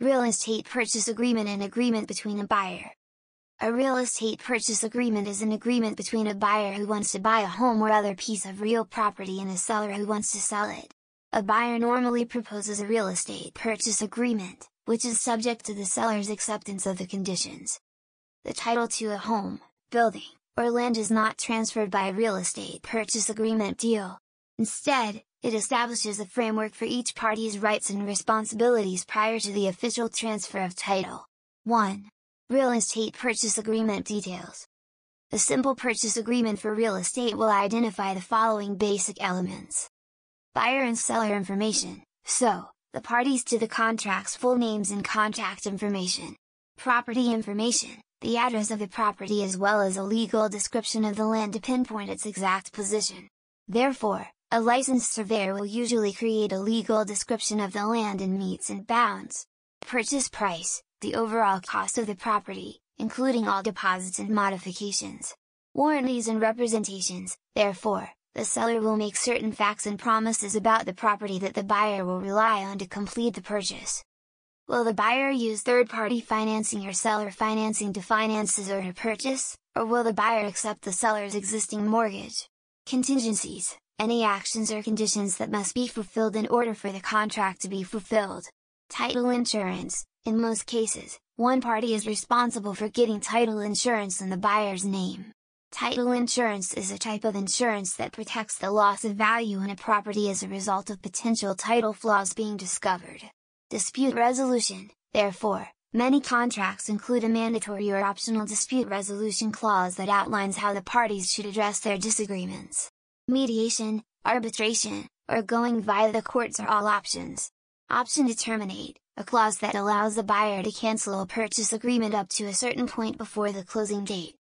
Real estate purchase agreement and agreement between a buyer. A real estate purchase agreement is an agreement between a buyer who wants to buy a home or other piece of real property and a seller who wants to sell it. A buyer normally proposes a real estate purchase agreement, which is subject to the seller's acceptance of the conditions. The title to a home, building, or land is not transferred by a real estate purchase agreement deal. Instead, it establishes a framework for each party's rights and responsibilities prior to the official transfer of title. 1. Real estate purchase agreement details. A simple purchase agreement for real estate will identify the following basic elements. Buyer and seller information, so, the parties to the contract's full names and contact information. Property information, the address of the property as well as a legal description of the land to pinpoint its exact position. Therefore, a licensed surveyor will usually create a legal description of the land in metes and bounds. Purchase price, the overall cost of the property, including all deposits and modifications. Warranties and representations, therefore, the seller will make certain facts and promises about the property that the buyer will rely on to complete the purchase. Will the buyer use third-party financing or seller financing to finance his or her purchase, or will the buyer accept the seller's existing mortgage? Contingencies any actions or conditions that must be fulfilled in order for the contract to be fulfilled. Title insurance, in most cases, one party is responsible for getting title insurance in the buyer's name. Title insurance is a type of insurance that protects the loss of value in a property as a result of potential title flaws being discovered. Dispute resolution, therefore, many contracts include a mandatory or optional dispute resolution clause that outlines how the parties should address their disagreements mediation, arbitration, or going via the courts are all options. Option to terminate, a clause that allows the buyer to cancel a purchase agreement up to a certain point before the closing date.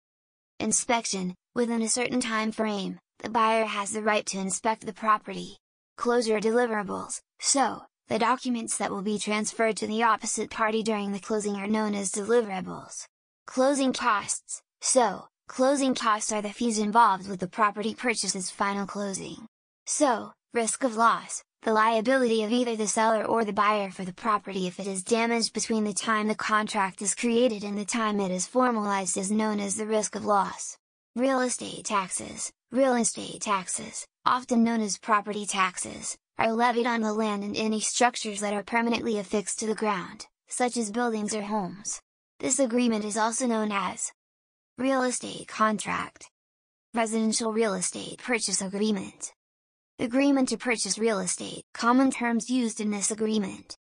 Inspection, within a certain time frame, the buyer has the right to inspect the property. Closure deliverables, so, the documents that will be transferred to the opposite party during the closing are known as deliverables. Closing costs, so, Closing costs are the fees involved with the property purchase's final closing. So, risk of loss, the liability of either the seller or the buyer for the property if it is damaged between the time the contract is created and the time it is formalized is known as the risk of loss. Real estate taxes Real estate taxes, often known as property taxes, are levied on the land and any structures that are permanently affixed to the ground, such as buildings or homes. This agreement is also known as Real estate contract. Residential real estate purchase agreement. Agreement to purchase real estate, common terms used in this agreement.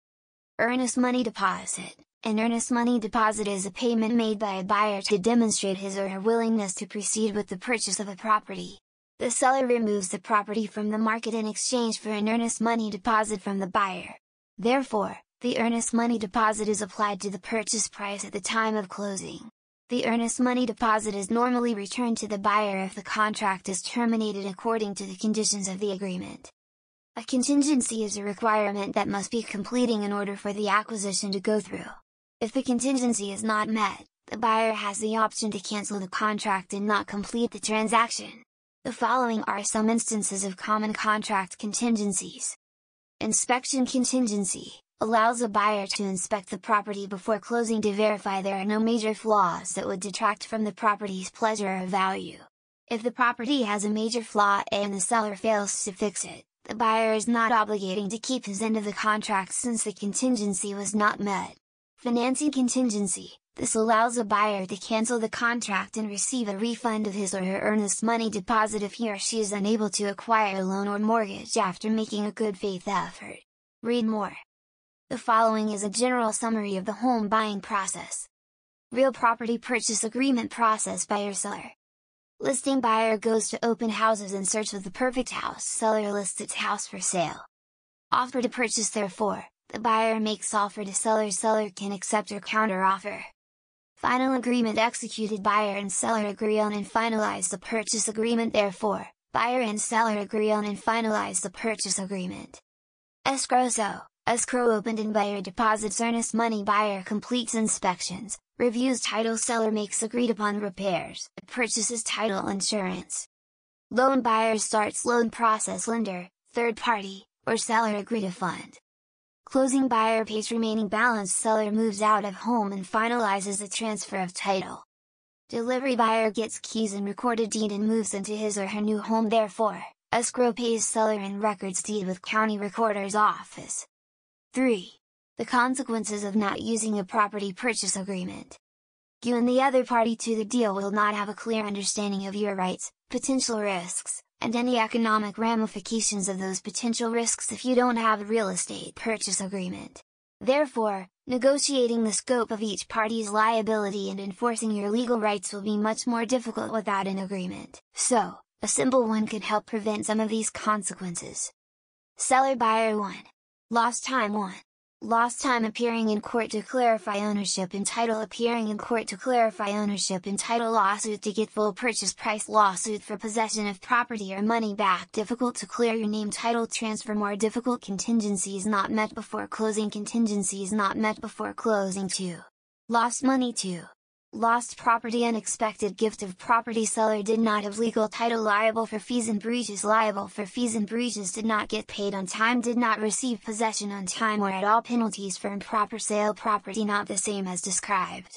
Earnest money deposit. An earnest money deposit is a payment made by a buyer to demonstrate his or her willingness to proceed with the purchase of a property. The seller removes the property from the market in exchange for an earnest money deposit from the buyer. Therefore, the earnest money deposit is applied to the purchase price at the time of closing. The earnest money deposit is normally returned to the buyer if the contract is terminated according to the conditions of the agreement. A contingency is a requirement that must be completing in order for the acquisition to go through. If the contingency is not met, the buyer has the option to cancel the contract and not complete the transaction. The following are some instances of common contract contingencies. Inspection contingency allows a buyer to inspect the property before closing to verify there are no major flaws that would detract from the property's pleasure or value. If the property has a major flaw and the seller fails to fix it, the buyer is not obligating to keep his end of the contract since the contingency was not met. Financing contingency This allows a buyer to cancel the contract and receive a refund of his or her earnest money deposit if he or she is unable to acquire a loan or mortgage after making a good faith effort. Read more. The following is a general summary of the home buying process. Real property purchase agreement process buyer seller. Listing buyer goes to open houses in search of the perfect house. Seller lists its house for sale. Offer to purchase therefore, the buyer makes offer to seller. Seller can accept or counter offer. Final agreement executed buyer and seller agree on and finalize the purchase agreement therefore, buyer and seller agree on and finalize the purchase agreement. Escrow so, Escrow opened and buyer deposits earnest money buyer completes inspections, reviews title seller makes agreed upon repairs, purchases title insurance. Loan buyer starts loan process lender, third party, or seller agree to fund. Closing buyer pays remaining balance seller moves out of home and finalizes the transfer of title. Delivery buyer gets keys and recorded deed and moves into his or her new home therefore, escrow pays seller and records deed with county recorder's office. 3. The consequences of not using a property purchase agreement. You and the other party to the deal will not have a clear understanding of your rights, potential risks, and any economic ramifications of those potential risks if you don't have a real estate purchase agreement. Therefore, negotiating the scope of each party's liability and enforcing your legal rights will be much more difficult without an agreement. So, a simple one could help prevent some of these consequences. Seller Buyer 1. Lost Time 1. Lost time appearing in court to clarify ownership and title appearing in court to clarify ownership and title lawsuit to get full purchase price lawsuit for possession of property or money back difficult to clear your name title transfer more difficult contingencies not met before closing contingencies not met before closing 2. Lost money 2. Lost property unexpected gift of property seller did not have legal title liable for fees and breaches liable for fees and breaches did not get paid on time did not receive possession on time or at all penalties for improper sale property not the same as described.